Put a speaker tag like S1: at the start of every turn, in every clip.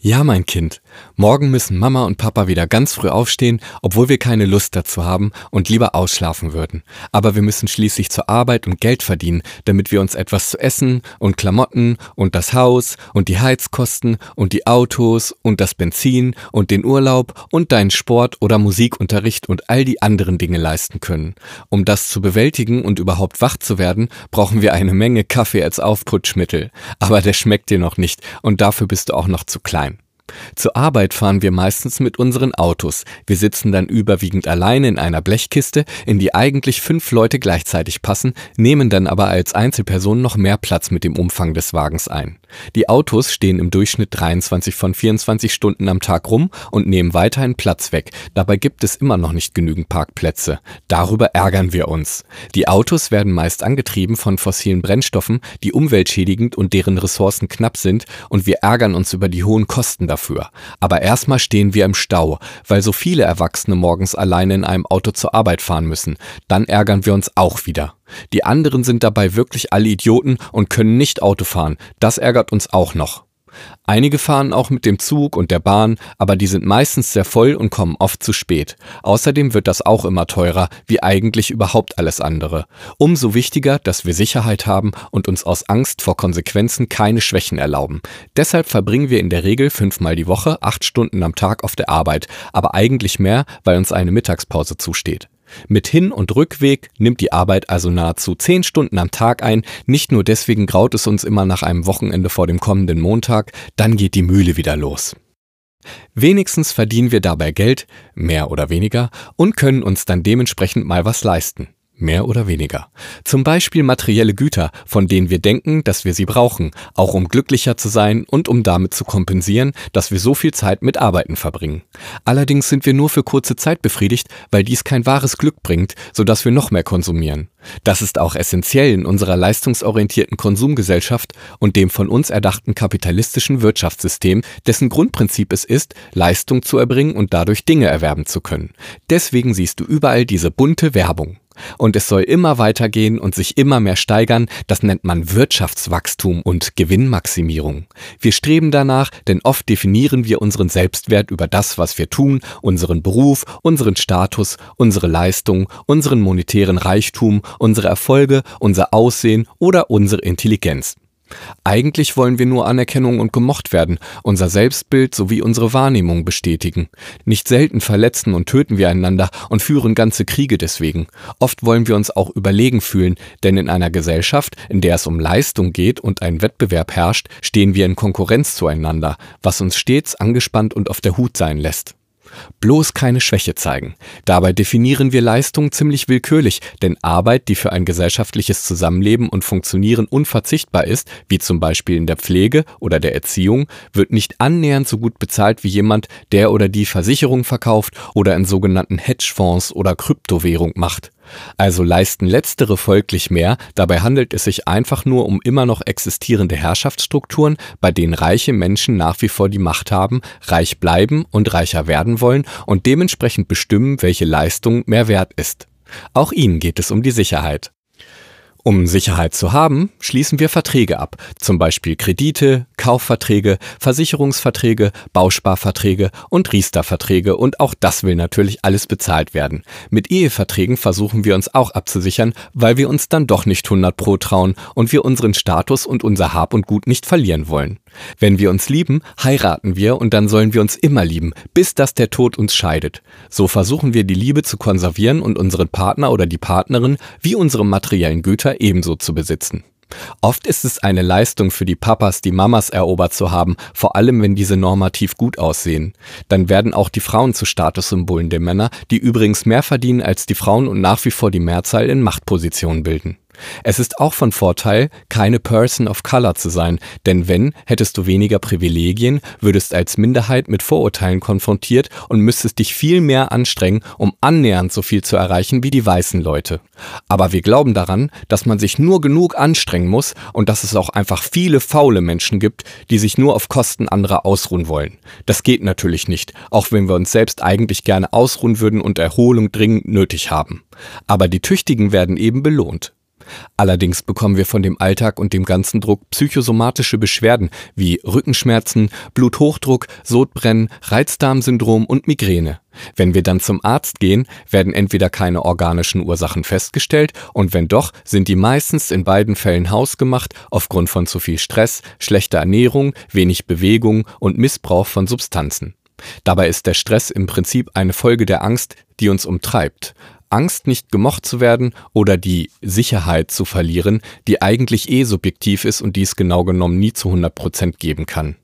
S1: Ja, mein Kind. Morgen müssen Mama und Papa wieder ganz früh aufstehen, obwohl wir keine Lust dazu haben und lieber ausschlafen würden. Aber wir müssen schließlich zur Arbeit und Geld verdienen, damit wir uns etwas zu essen und Klamotten und das Haus und die Heizkosten und die Autos und das Benzin und den Urlaub und deinen Sport oder Musikunterricht und all die anderen Dinge leisten können. Um das zu bewältigen und überhaupt wach zu werden, brauchen wir eine Menge Kaffee als Aufputschmittel. Aber der schmeckt dir noch nicht und dafür bist du auch noch zu klein. Zur Arbeit fahren wir meistens mit unseren Autos. Wir sitzen dann überwiegend alleine in einer Blechkiste, in die eigentlich fünf Leute gleichzeitig passen, nehmen dann aber als Einzelperson noch mehr Platz mit dem Umfang des Wagens ein. Die Autos stehen im Durchschnitt 23 von 24 Stunden am Tag rum und nehmen weiterhin Platz weg. Dabei gibt es immer noch nicht genügend Parkplätze. Darüber ärgern wir uns. Die Autos werden meist angetrieben von fossilen Brennstoffen, die umweltschädigend und deren Ressourcen knapp sind, und wir ärgern uns über die hohen Kosten dafür. Aber erstmal stehen wir im Stau, weil so viele Erwachsene morgens alleine in einem Auto zur Arbeit fahren müssen. Dann ärgern wir uns auch wieder. Die anderen sind dabei wirklich alle Idioten und können nicht Auto fahren. Das ärgert uns auch noch. Einige fahren auch mit dem Zug und der Bahn, aber die sind meistens sehr voll und kommen oft zu spät. Außerdem wird das auch immer teurer, wie eigentlich überhaupt alles andere. Umso wichtiger, dass wir Sicherheit haben und uns aus Angst vor Konsequenzen keine Schwächen erlauben. Deshalb verbringen wir in der Regel fünfmal die Woche acht Stunden am Tag auf der Arbeit, aber eigentlich mehr, weil uns eine Mittagspause zusteht. Mit Hin- und Rückweg nimmt die Arbeit also nahezu zehn Stunden am Tag ein. Nicht nur deswegen graut es uns immer nach einem Wochenende vor dem kommenden Montag, dann geht die Mühle wieder los. Wenigstens verdienen wir dabei Geld, mehr oder weniger, und können uns dann dementsprechend mal was leisten. Mehr oder weniger. Zum Beispiel materielle Güter, von denen wir denken, dass wir sie brauchen, auch um glücklicher zu sein und um damit zu kompensieren, dass wir so viel Zeit mit Arbeiten verbringen. Allerdings sind wir nur für kurze Zeit befriedigt, weil dies kein wahres Glück bringt, sodass wir noch mehr konsumieren. Das ist auch essentiell in unserer leistungsorientierten Konsumgesellschaft und dem von uns erdachten kapitalistischen Wirtschaftssystem, dessen Grundprinzip es ist, Leistung zu erbringen und dadurch Dinge erwerben zu können. Deswegen siehst du überall diese bunte Werbung. Und es soll immer weitergehen und sich immer mehr steigern. Das nennt man Wirtschaftswachstum und Gewinnmaximierung. Wir streben danach, denn oft definieren wir unseren Selbstwert über das, was wir tun, unseren Beruf, unseren Status, unsere Leistung, unseren monetären Reichtum, unsere Erfolge, unser Aussehen oder unsere Intelligenz. Eigentlich wollen wir nur Anerkennung und gemocht werden, unser Selbstbild sowie unsere Wahrnehmung bestätigen. Nicht selten verletzen und töten wir einander und führen ganze Kriege deswegen. Oft wollen wir uns auch überlegen fühlen, denn in einer Gesellschaft, in der es um Leistung geht und ein Wettbewerb herrscht, stehen wir in Konkurrenz zueinander, was uns stets angespannt und auf der Hut sein lässt. Bloß keine Schwäche zeigen. Dabei definieren wir Leistung ziemlich willkürlich, denn Arbeit, die für ein gesellschaftliches Zusammenleben und Funktionieren unverzichtbar ist, wie zum Beispiel in der Pflege oder der Erziehung, wird nicht annähernd so gut bezahlt wie jemand, der oder die Versicherung verkauft oder in sogenannten Hedgefonds oder Kryptowährung macht. Also leisten letztere folglich mehr, dabei handelt es sich einfach nur um immer noch existierende Herrschaftsstrukturen, bei denen reiche Menschen nach wie vor die Macht haben, reich bleiben und reicher werden wollen und dementsprechend bestimmen, welche Leistung mehr wert ist. Auch ihnen geht es um die Sicherheit. Um Sicherheit zu haben, schließen wir Verträge ab, zum Beispiel Kredite, Kaufverträge, Versicherungsverträge, Bausparverträge und Riester-Verträge und auch das will natürlich alles bezahlt werden. Mit Eheverträgen versuchen wir uns auch abzusichern, weil wir uns dann doch nicht 100 pro trauen und wir unseren Status und unser Hab und Gut nicht verlieren wollen. Wenn wir uns lieben, heiraten wir und dann sollen wir uns immer lieben, bis dass der Tod uns scheidet. So versuchen wir die Liebe zu konservieren und unseren Partner oder die Partnerin wie unsere materiellen Güter ebenso zu besitzen. Oft ist es eine Leistung für die Papas, die Mamas erobert zu haben, vor allem wenn diese normativ gut aussehen. Dann werden auch die Frauen zu Statussymbolen der Männer, die übrigens mehr verdienen als die Frauen und nach wie vor die Mehrzahl in Machtpositionen bilden. Es ist auch von Vorteil, keine Person of Color zu sein, denn wenn, hättest du weniger Privilegien, würdest als Minderheit mit Vorurteilen konfrontiert und müsstest dich viel mehr anstrengen, um annähernd so viel zu erreichen wie die weißen Leute. Aber wir glauben daran, dass man sich nur genug anstrengen muss und dass es auch einfach viele faule Menschen gibt, die sich nur auf Kosten anderer ausruhen wollen. Das geht natürlich nicht, auch wenn wir uns selbst eigentlich gerne ausruhen würden und Erholung dringend nötig haben. Aber die Tüchtigen werden eben belohnt. Allerdings bekommen wir von dem Alltag und dem ganzen Druck psychosomatische Beschwerden wie Rückenschmerzen, Bluthochdruck, Sodbrennen, Reizdarmsyndrom und Migräne. Wenn wir dann zum Arzt gehen, werden entweder keine organischen Ursachen festgestellt und wenn doch, sind die meistens in beiden Fällen hausgemacht aufgrund von zu viel Stress, schlechter Ernährung, wenig Bewegung und Missbrauch von Substanzen. Dabei ist der Stress im Prinzip eine Folge der Angst, die uns umtreibt. Angst, nicht gemocht zu werden oder die Sicherheit zu verlieren, die eigentlich eh subjektiv ist und dies genau genommen nie zu 100 Prozent geben kann.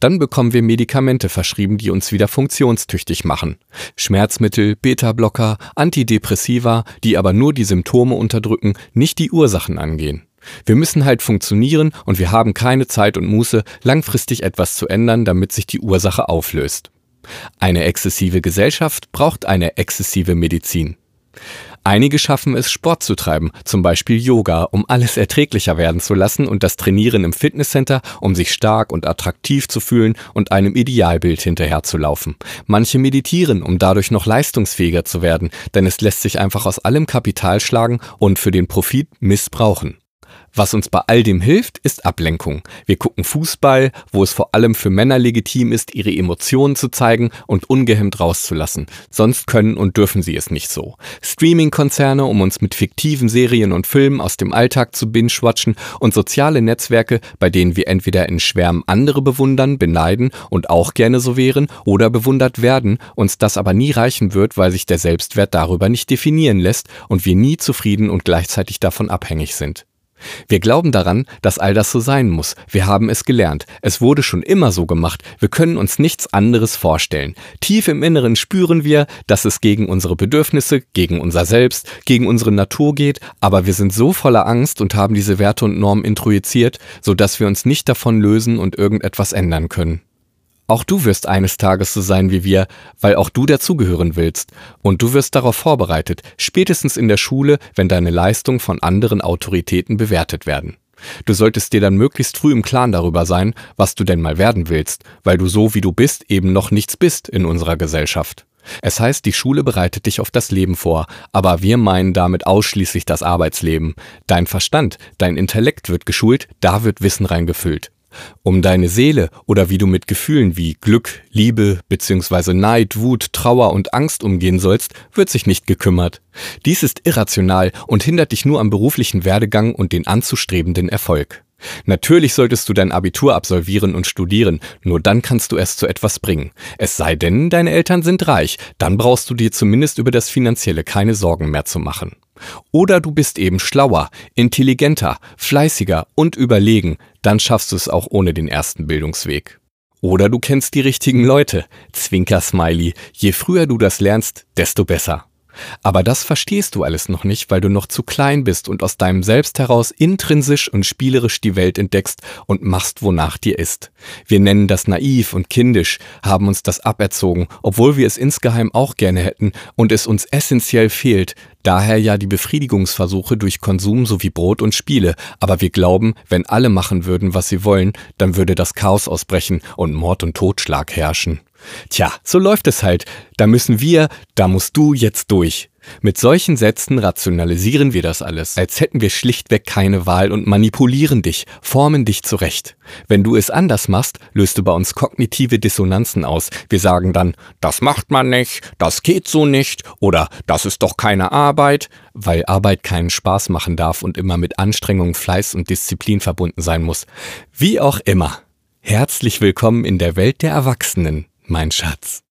S1: Dann bekommen wir Medikamente verschrieben, die uns wieder funktionstüchtig machen. Schmerzmittel, Beta-Blocker, Antidepressiva, die aber nur die Symptome unterdrücken, nicht die Ursachen angehen. Wir müssen halt funktionieren und wir haben keine Zeit und Muße, langfristig etwas zu ändern, damit sich die Ursache auflöst. Eine exzessive Gesellschaft braucht eine exzessive Medizin. Einige schaffen es, Sport zu treiben, zum Beispiel Yoga, um alles erträglicher werden zu lassen und das Trainieren im Fitnesscenter, um sich stark und attraktiv zu fühlen und einem Idealbild hinterherzulaufen. Manche meditieren, um dadurch noch leistungsfähiger zu werden, denn es lässt sich einfach aus allem Kapital schlagen und für den Profit missbrauchen. Was uns bei all dem hilft, ist Ablenkung. Wir gucken Fußball, wo es vor allem für Männer legitim ist, ihre Emotionen zu zeigen und ungehemmt rauszulassen. Sonst können und dürfen sie es nicht so. Streaming-Konzerne, um uns mit fiktiven Serien und Filmen aus dem Alltag zu binge-watchen und soziale Netzwerke, bei denen wir entweder in Schwärmen andere bewundern, beneiden und auch gerne so wären oder bewundert werden, uns das aber nie reichen wird, weil sich der Selbstwert darüber nicht definieren lässt und wir nie zufrieden und gleichzeitig davon abhängig sind. Wir glauben daran, dass all das so sein muss. Wir haben es gelernt. Es wurde schon immer so gemacht. Wir können uns nichts anderes vorstellen. Tief im Inneren spüren wir, dass es gegen unsere Bedürfnisse, gegen unser Selbst, gegen unsere Natur geht, aber wir sind so voller Angst und haben diese Werte und Normen introjiziert, sodass wir uns nicht davon lösen und irgendetwas ändern können. Auch du wirst eines Tages so sein wie wir, weil auch du dazugehören willst. Und du wirst darauf vorbereitet, spätestens in der Schule, wenn deine Leistungen von anderen Autoritäten bewertet werden. Du solltest dir dann möglichst früh im Klaren darüber sein, was du denn mal werden willst, weil du so wie du bist eben noch nichts bist in unserer Gesellschaft. Es heißt, die Schule bereitet dich auf das Leben vor, aber wir meinen damit ausschließlich das Arbeitsleben. Dein Verstand, dein Intellekt wird geschult, da wird Wissen reingefüllt. Um deine Seele oder wie du mit Gefühlen wie Glück, Liebe bzw. Neid, Wut, Trauer und Angst umgehen sollst, wird sich nicht gekümmert. Dies ist irrational und hindert dich nur am beruflichen Werdegang und den anzustrebenden Erfolg. Natürlich solltest du dein Abitur absolvieren und studieren, nur dann kannst du es zu etwas bringen. Es sei denn, deine Eltern sind reich, dann brauchst du dir zumindest über das Finanzielle keine Sorgen mehr zu machen. Oder du bist eben schlauer, intelligenter, fleißiger und überlegen, dann schaffst du es auch ohne den ersten Bildungsweg. Oder du kennst die richtigen Leute. Zwinker Smiley. Je früher du das lernst, desto besser. Aber das verstehst du alles noch nicht, weil du noch zu klein bist und aus deinem Selbst heraus intrinsisch und spielerisch die Welt entdeckst und machst, wonach dir ist. Wir nennen das naiv und kindisch, haben uns das aberzogen, obwohl wir es insgeheim auch gerne hätten und es uns essentiell fehlt, daher ja die Befriedigungsversuche durch Konsum sowie Brot und Spiele, aber wir glauben, wenn alle machen würden, was sie wollen, dann würde das Chaos ausbrechen und Mord und Totschlag herrschen. Tja, so läuft es halt. Da müssen wir, da musst du jetzt durch. Mit solchen Sätzen rationalisieren wir das alles, als hätten wir schlichtweg keine Wahl und manipulieren dich, formen dich zurecht. Wenn du es anders machst, löst du bei uns kognitive Dissonanzen aus. Wir sagen dann, das macht man nicht, das geht so nicht oder das ist doch keine Arbeit, weil Arbeit keinen Spaß machen darf und immer mit Anstrengung, Fleiß und Disziplin verbunden sein muss. Wie auch immer. Herzlich willkommen in der Welt der Erwachsenen mein Schatz.